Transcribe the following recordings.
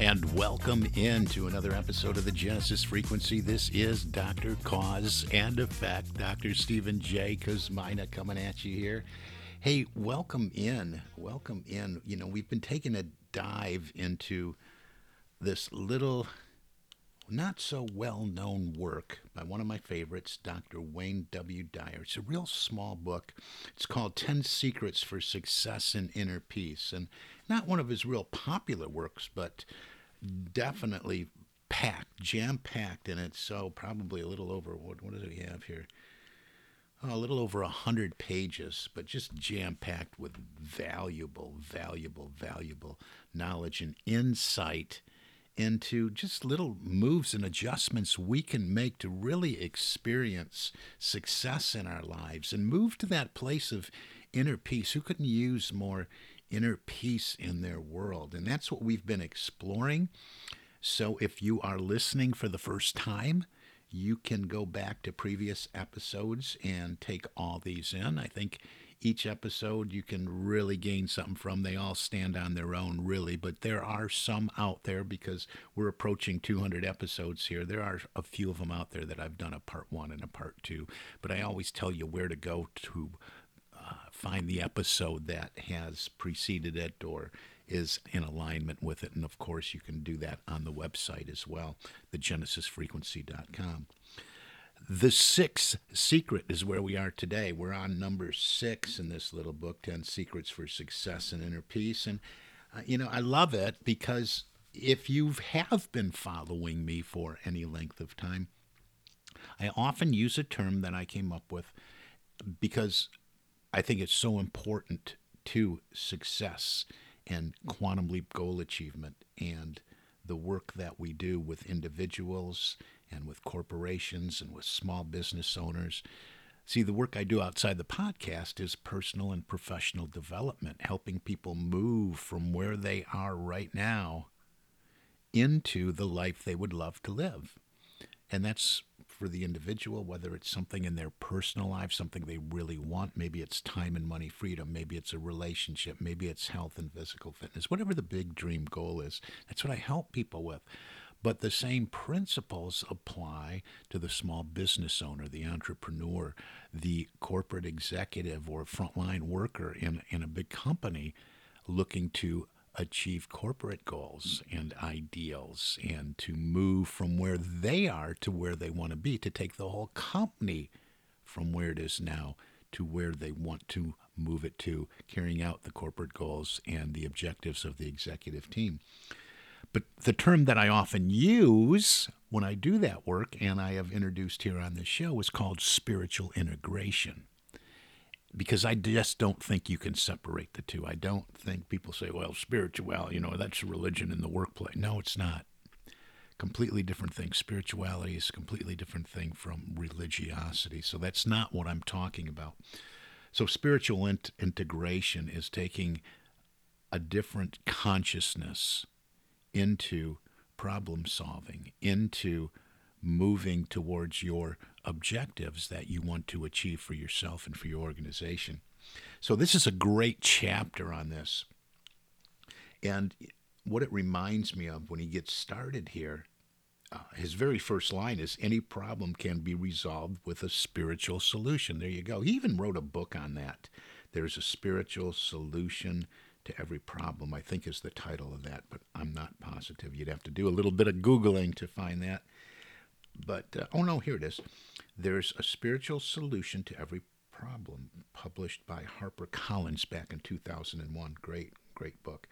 and welcome in to another episode of the Genesis Frequency. This is Dr. Cause and Effect, Dr. Stephen J. Kosmyna coming at you here. Hey, welcome in. Welcome in. You know, we've been taking a dive into this little, not so well known work by one of my favorites, Dr. Wayne W. Dyer. It's a real small book. It's called 10 Secrets for Success and Inner Peace. And not one of his real popular works, but definitely packed, jam packed in it. So oh, probably a little over what what do we have here? Oh, a little over a hundred pages, but just jam packed with valuable, valuable, valuable knowledge and insight into just little moves and adjustments we can make to really experience success in our lives and move to that place of inner peace. Who couldn't use more inner peace in their world. And that's what we've been exploring. So if you are listening for the first time, you can go back to previous episodes and take all these in. I think each episode you can really gain something from. They all stand on their own, really, but there are some out there because we're approaching 200 episodes here. There are a few of them out there that I've done a part one and a part two, but I always tell you where to go to find the episode that has preceded it or is in alignment with it. And of course, you can do that on the website as well, thegenesisfrequency.com. The sixth secret is where we are today. We're on number six in this little book 10 Secrets for Success and Inner Peace. And, uh, you know, I love it because if you have been following me for any length of time, I often use a term that I came up with because I think it's so important to success and quantum leap goal achievement and the work that we do with individuals and with corporations and with small business owners. See, the work I do outside the podcast is personal and professional development, helping people move from where they are right now into the life they would love to live. And that's for the individual, whether it's something in their personal life, something they really want. Maybe it's time and money freedom. Maybe it's a relationship. Maybe it's health and physical fitness. Whatever the big dream goal is, that's what I help people with. But the same principles apply to the small business owner, the entrepreneur, the corporate executive, or frontline worker in, in a big company looking to achieve corporate goals and ideals and to move from where they are to where they want to be, to take the whole company from where it is now to where they want to move it to, carrying out the corporate goals and the objectives of the executive team. But the term that I often use when I do that work, and I have introduced here on this show, is called spiritual integration because I just don't think you can separate the two. I don't think people say, well, spirituality, you know, that's religion in the workplace. No, it's not. Completely different thing. Spirituality is a completely different thing from religiosity. So that's not what I'm talking about. So spiritual int- integration is taking a different consciousness into problem solving, into moving towards your objectives that you want to achieve for yourself and for your organization. So, this is a great chapter on this. And what it reminds me of when he gets started here, uh, his very first line is Any problem can be resolved with a spiritual solution. There you go. He even wrote a book on that. There's a spiritual solution to every problem, I think is the title of that, but I'm not positive. You'd have to do a little bit of Googling to find that. But, uh, oh no, here it is. There's a spiritual solution to every Problem, published by HarperCollins back in 2001. Great, great book.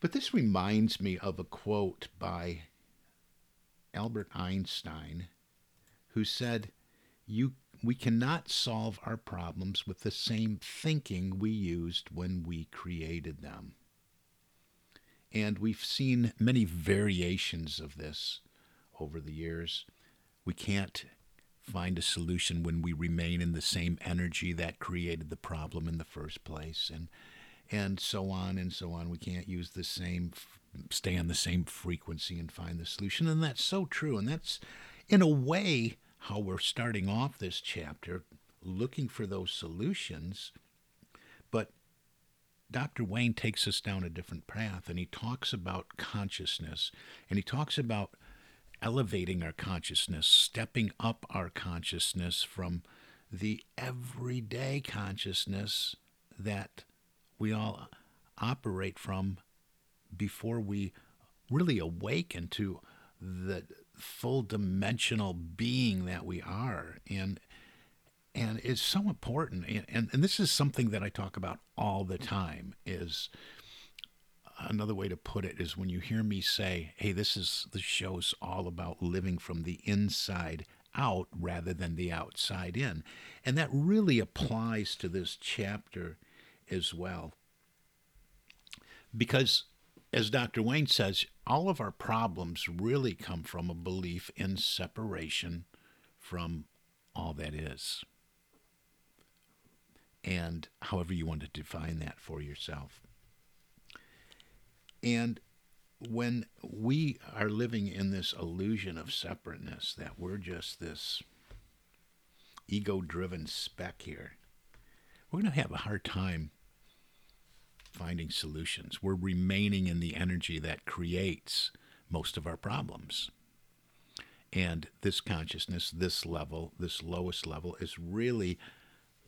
But this reminds me of a quote by Albert Einstein, who said, "You we cannot solve our problems with the same thinking we used when we created them." And we've seen many variations of this over the years. We can't find a solution when we remain in the same energy that created the problem in the first place and and so on and so on we can't use the same stay on the same frequency and find the solution and that's so true and that's in a way how we're starting off this chapter looking for those solutions but Dr. Wayne takes us down a different path and he talks about consciousness and he talks about elevating our consciousness, stepping up our consciousness from the everyday consciousness that we all operate from before we really awaken to the full dimensional being that we are. And and it's so important. And, and, and this is something that i talk about all the time is another way to put it is when you hear me say, "Hey, this is the show's all about living from the inside out rather than the outside in." And that really applies to this chapter as well. Because as Dr. Wayne says, all of our problems really come from a belief in separation from all that is. And however you want to define that for yourself. And when we are living in this illusion of separateness, that we're just this ego driven speck here, we're going to have a hard time finding solutions. We're remaining in the energy that creates most of our problems. And this consciousness, this level, this lowest level, is really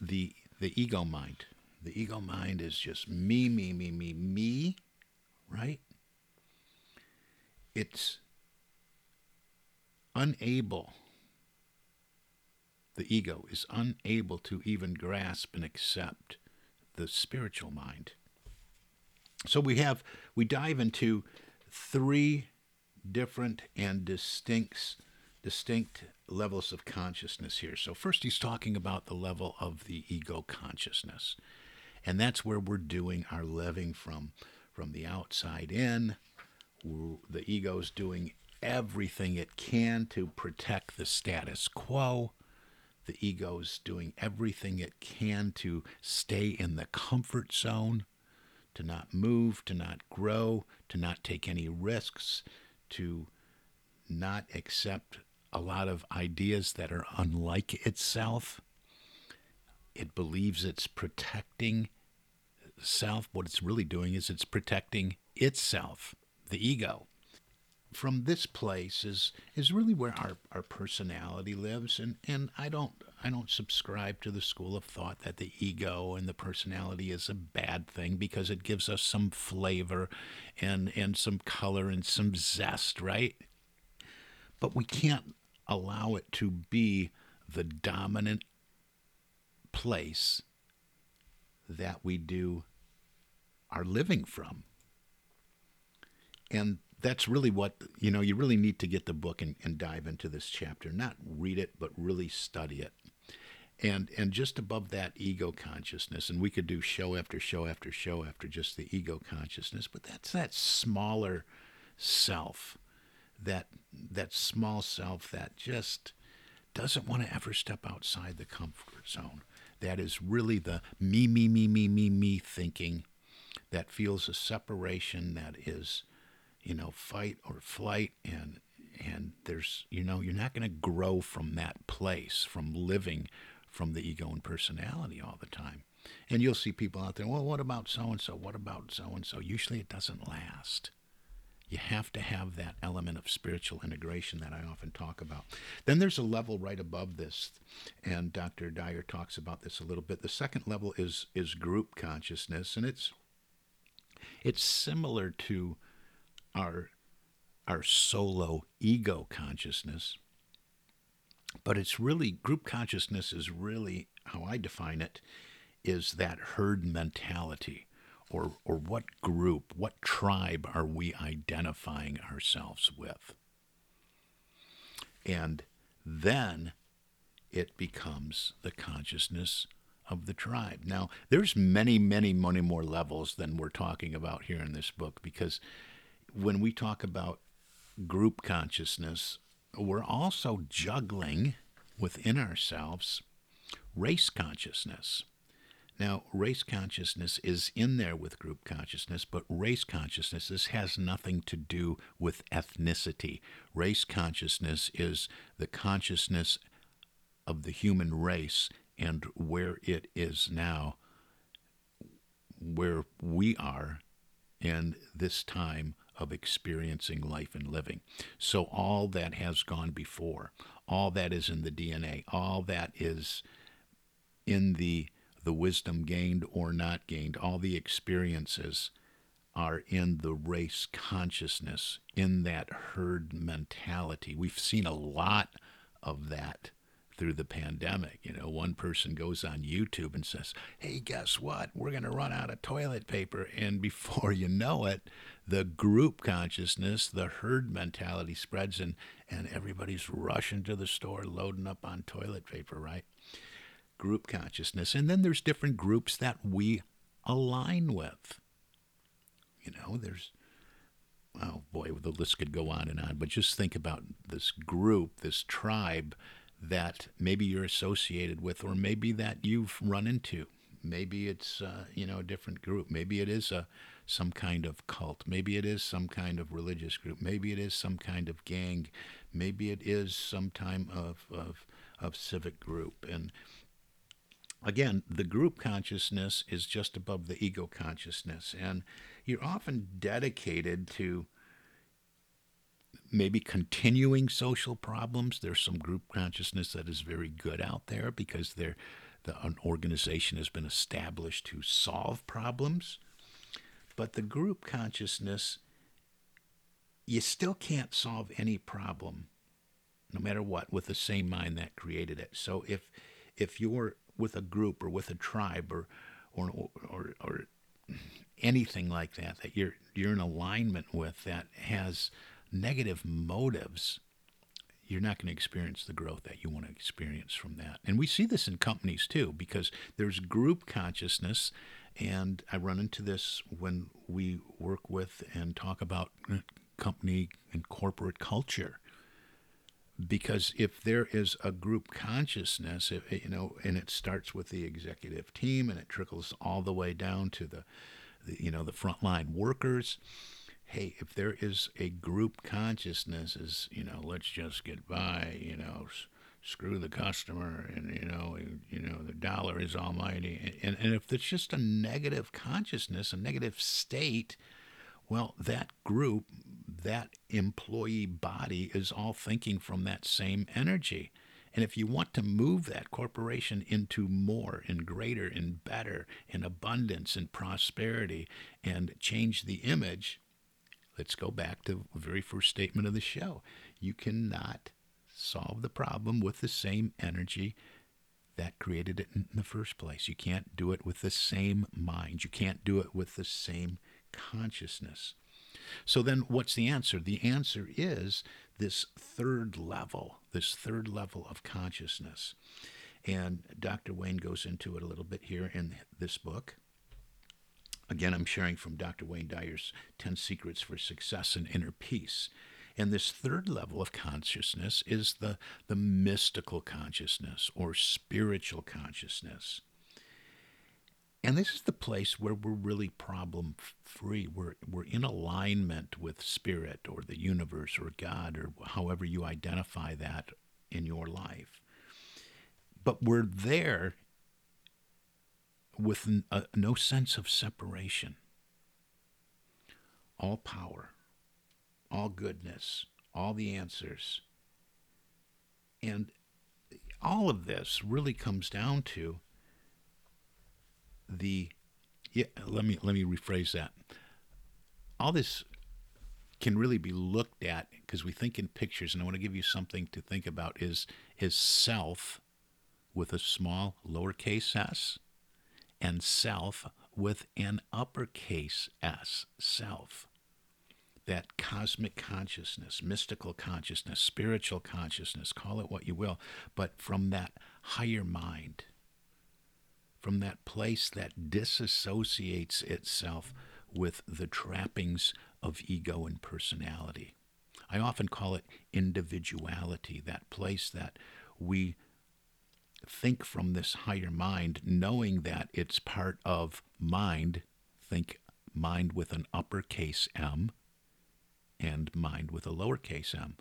the, the ego mind. The ego mind is just me, me, me, me, me right? It's unable, the ego is unable to even grasp and accept the spiritual mind. So we have, we dive into three different and distinct, distinct levels of consciousness here. So first he's talking about the level of the ego consciousness. And that's where we're doing our living from from the outside in. The ego's doing everything it can to protect the status quo. The ego's doing everything it can to stay in the comfort zone, to not move, to not grow, to not take any risks, to not accept a lot of ideas that are unlike itself. It believes it's protecting self, what it's really doing is it's protecting itself, the ego. From this place is is really where our, our personality lives and, and I don't I don't subscribe to the school of thought that the ego and the personality is a bad thing because it gives us some flavor and and some color and some zest, right? But we can't allow it to be the dominant place that we do are living from. And that's really what, you know, you really need to get the book and, and dive into this chapter, not read it, but really study it. And, and just above that ego consciousness, and we could do show after show after show after just the ego consciousness, but that's that smaller self, that that small self that just doesn't want to ever step outside the comfort zone. That is really the me, me, me, me, me, me thinking that feels a separation that is, you know, fight or flight and and there's you know you're not going to grow from that place from living from the ego and personality all the time and you'll see people out there well what about so and so what about so and so usually it doesn't last you have to have that element of spiritual integration that I often talk about. Then there's a level right above this, and Dr. Dyer talks about this a little bit. The second level is is group consciousness, and it's it's similar to our our solo ego consciousness, but it's really group consciousness is really how I define it, is that herd mentality. Or, or what group, what tribe are we identifying ourselves with? And then it becomes the consciousness of the tribe. Now, there's many, many, many more levels than we're talking about here in this book because when we talk about group consciousness, we're also juggling within ourselves race consciousness. Now, race consciousness is in there with group consciousness, but race consciousness this has nothing to do with ethnicity. Race consciousness is the consciousness of the human race and where it is now, where we are in this time of experiencing life and living. So, all that has gone before, all that is in the DNA, all that is in the, the wisdom gained or not gained, all the experiences are in the race consciousness, in that herd mentality. We've seen a lot of that through the pandemic. You know, one person goes on YouTube and says, Hey, guess what? We're going to run out of toilet paper. And before you know it, the group consciousness, the herd mentality spreads, and, and everybody's rushing to the store loading up on toilet paper, right? Group consciousness. And then there's different groups that we align with. You know, there's oh boy, the list could go on and on, but just think about this group, this tribe that maybe you're associated with, or maybe that you've run into. Maybe it's uh, you know a different group. Maybe it is a some kind of cult. Maybe it is some kind of religious group. Maybe it is some kind of gang. Maybe it is some time of of, of civic group. And again, the group consciousness is just above the ego consciousness, and you're often dedicated to maybe continuing social problems. There's some group consciousness that is very good out there because they the, an organization has been established to solve problems. But the group consciousness, you still can't solve any problem, no matter what, with the same mind that created it. So if if you're with a group or with a tribe or or or, or anything like that that you're you're in alignment with that has negative motives, you're not going to experience the growth that you want to experience from that. And we see this in companies too, because there's group consciousness. And I run into this when we work with and talk about uh, company and corporate culture. Because if there is a group consciousness, if, you know, and it starts with the executive team and it trickles all the way down to the, the you know, the frontline workers, hey, if there is a group consciousness, is you know, let's just get by, you know, s- screw the customer, and you know, you know, the dollar is almighty, and and if it's just a negative consciousness, a negative state, well, that group, that employee body is all thinking from that same energy. And if you want to move that corporation into more and greater and better and abundance and prosperity and change the image, let's go back to the very first statement of the show. You cannot solve the problem with the same energy that created it in the first place. You can't do it with the same mind. You can't do it with the same consciousness. So then what's the answer? The answer is this third level, this third level of consciousness. And Dr. Wayne goes into it a little bit here in this book. Again, I'm sharing from Dr. Wayne Dyer's 10 Secrets for Success and Inner Peace. And this third level of consciousness is the, the mystical consciousness or spiritual consciousness. And this is the place where we're really problem free. We're, we're in alignment with spirit or the universe or God or however you identify that in your life. But we're there with a, uh, no sense of separation. All power, all goodness, all the answers. And all of this really comes down to the yeah, let me let me rephrase that. All this can really be looked at because we think in pictures and I want to give you something to think about is is self with a small lowercase s and self with an uppercase s, self. That cosmic consciousness, mystical consciousness, spiritual consciousness, call it what you will, but from that higher mind, from that place that disassociates itself with the trappings of ego and personality. I often call it individuality, that place that we think from this higher mind, knowing that it's part of mind. Think mind with an uppercase M and mind with a lowercase m.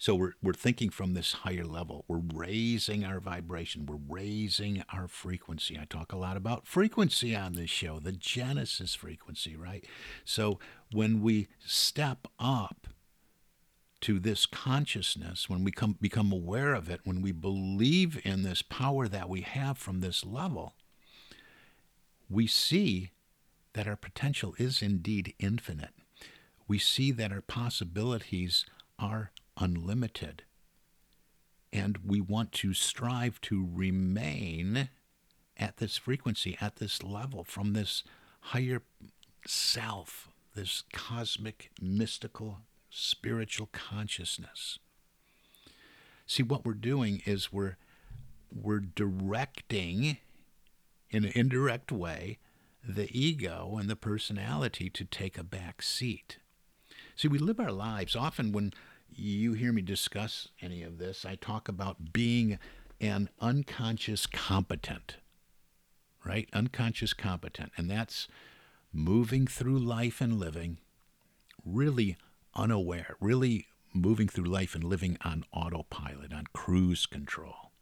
So we're, we're thinking from this higher level. We're raising our vibration. We're raising our frequency. I talk a lot about frequency on this show, the Genesis frequency, right? So when we step up to this consciousness, when we come, become aware of it, when we believe in this power that we have from this level, we see that our potential is indeed infinite. We see that our possibilities are unlimited. And we want to strive to remain at this frequency, at this level, from this higher self, this cosmic, mystical, spiritual consciousness. See, what we're doing is we're, we're directing, in an indirect way, the ego and the personality to take a back seat. See, we live our lives often when you hear me discuss any of this, I talk about being an unconscious competent, right? Unconscious competent. And that's moving through life and living really unaware, really moving through life and living on autopilot, on cruise control.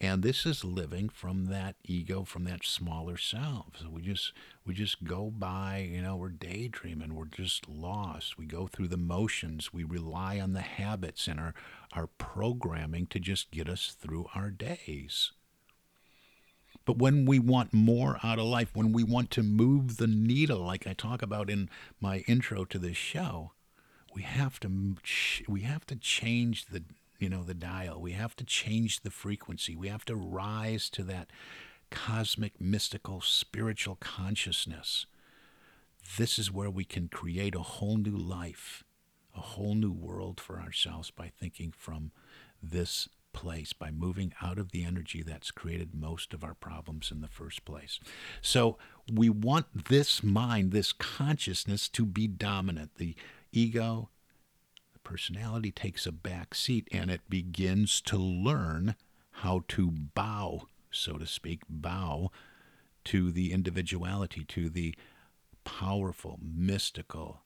And this is living from that ego, from that smaller self. So we just we just go by, you know, we're daydreaming, we're just lost. We go through the motions, we rely on the habits and our our programming to just get us through our days. But when we want more out of life, when we want to move the needle, like I talk about in my intro to this show, we have to we have to change the you know, the dial. We have to change the frequency. We have to rise to that cosmic, mystical, spiritual consciousness. This is where we can create a whole new life, a whole new world for ourselves by thinking from this place, by moving out of the energy that's created most of our problems in the first place. So we want this mind, this consciousness to be dominant. The ego, the personality takes a back seat and it begins to learn how to bow, so to speak, bow to the individuality, to the powerful, mystical,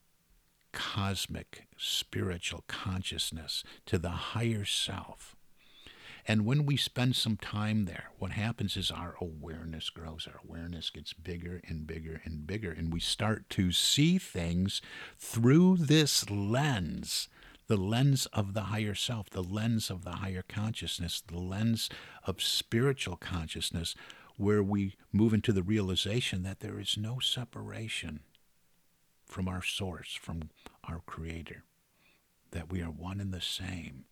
cosmic, spiritual consciousness, to the higher self. And when we spend some time there, what happens is our awareness grows. Our awareness gets bigger and bigger and bigger. And we start to see things through this lens the lens of the higher self, the lens of the higher consciousness, the lens of spiritual consciousness, where we move into the realization that there is no separation from our source, from our creator, that we are one and the same.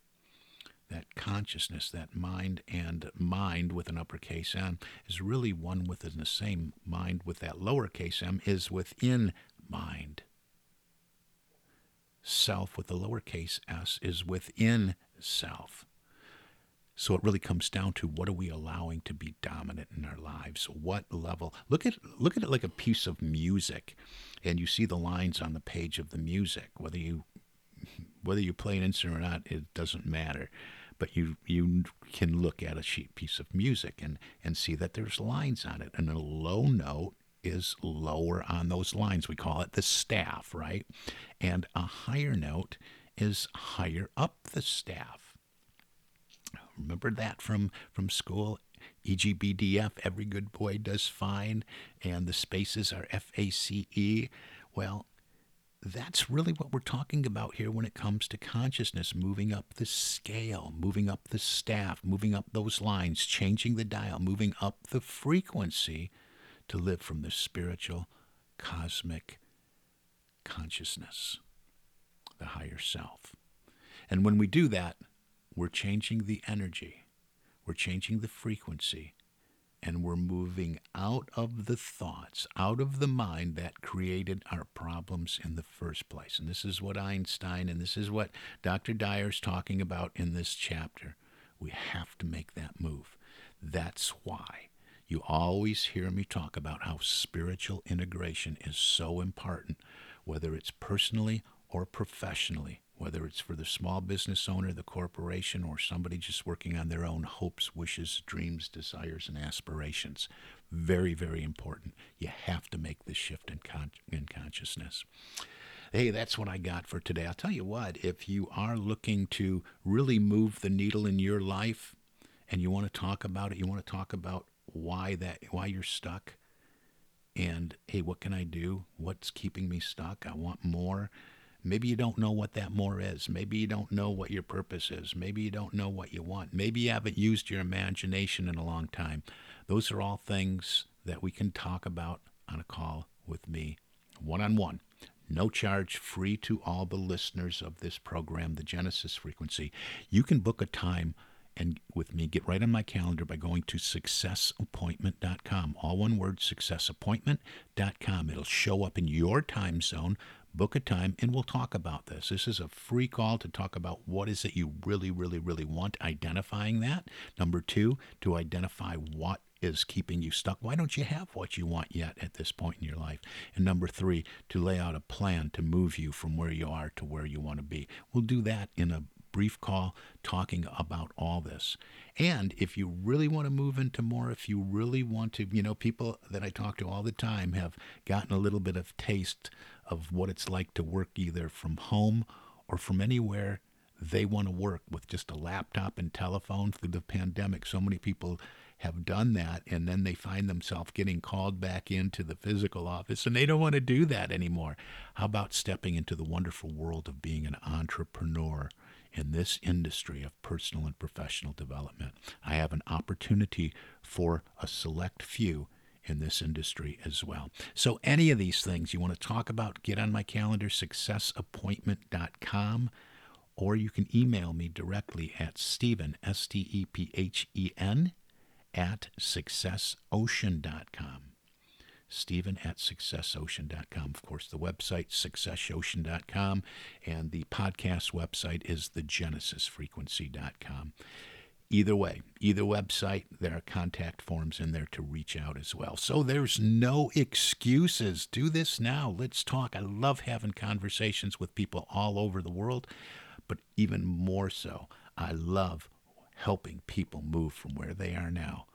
That consciousness, that mind and mind with an uppercase M is really one within the same. Mind with that lowercase m is within mind self with the lowercase s is within self. So it really comes down to what are we allowing to be dominant in our lives? What level? Look at look at it like a piece of music, and you see the lines on the page of the music. Whether you whether you play an instrument or not, it doesn't matter. But you you can look at a sheet piece of music and and see that there's lines on it, and a low note is lower on those lines. We call it the staff, right? And a higher note is higher up the staff. Remember that from, from school? EGBDF, every good boy does fine, and the spaces are FACE. Well, that's really what we're talking about here when it comes to consciousness moving up the scale, moving up the staff, moving up those lines, changing the dial, moving up the frequency to live from the spiritual, cosmic consciousness, the higher self. And when we do that, we're changing the energy, we're changing the frequency, and we're moving out of the thoughts, out of the mind that created our problems in the first place. And this is what Einstein and this is what Dr. Dyer's talking about in this chapter. We have to make that move. That's why you always hear me talk about how spiritual integration is so important, whether it's personally or professionally whether it's for the small business owner, the corporation, or somebody just working on their own hopes, wishes, dreams, desires, and aspirations. Very, very important. You have to make this shift in, con- in consciousness. Hey, that's what I got for today. I'll tell you what, if you are looking to really move the needle in your life and you want to talk about it, you want to talk about why that why you're stuck and hey, what can I do? What's keeping me stuck? I want more Maybe you don't know what that more is. Maybe you don't know what your purpose is. Maybe you don't know what you want. Maybe you haven't used your imagination in a long time. Those are all things that we can talk about on a call with me one on one. No charge, free to all the listeners of this program, the Genesis Frequency. You can book a time and with me, get right on my calendar by going to successappointment.com. All one word, successappointment.com. It'll show up in your time zone book a time and we'll talk about this. This is a free call to talk about what is it you really, really, really want, identifying that. Number two, to identify what is keeping you stuck. Why don't you have what you want yet at this point in your life? And number three, to lay out a plan to move you from where you are to where you want to be. We'll do that in a brief call talking about all this. And if you really want to move into more, if you really want to, you know, people that I talk to all the time have gotten a little bit of taste of what it's like to work either from home or from anywhere they want to work with just a laptop and telephone through the pandemic. So many people have done that and then they find themselves getting called back into the physical office and they don't want to do that anymore. How about stepping into the wonderful world of being an entrepreneur? in this industry of personal and professional development. I have an opportunity for a select few in this industry as well. So, any of these things you want to talk about, get on my calendar, successappointment.com, or you can email me directly at Stephen, S T E P H E N, at successocean.com. Stephen at successocean.com. Of course, the website, successocean.com, and the podcast website is thegenesisfrequency.com. Either way, either website, there are contact forms in there to reach out as well. So there's no excuses. Do this now. Let's talk. I love having conversations with people all over the world, but even more so, I love helping people move from where they are now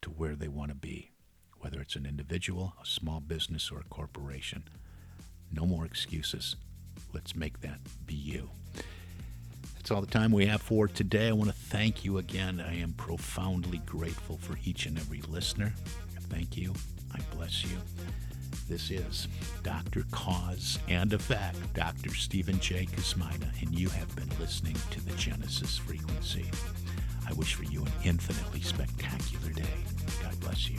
to where they want to be whether it's an individual, a small business, or a corporation. No more excuses. Let's make that be you. All the time we have for today. I want to thank you again. I am profoundly grateful for each and every listener. Thank you. I bless you. This is Dr. Cause and Effect, Dr. Stephen J. Kosmyna, and you have been listening to the Genesis Frequency. I wish for you an infinitely spectacular day. God bless you.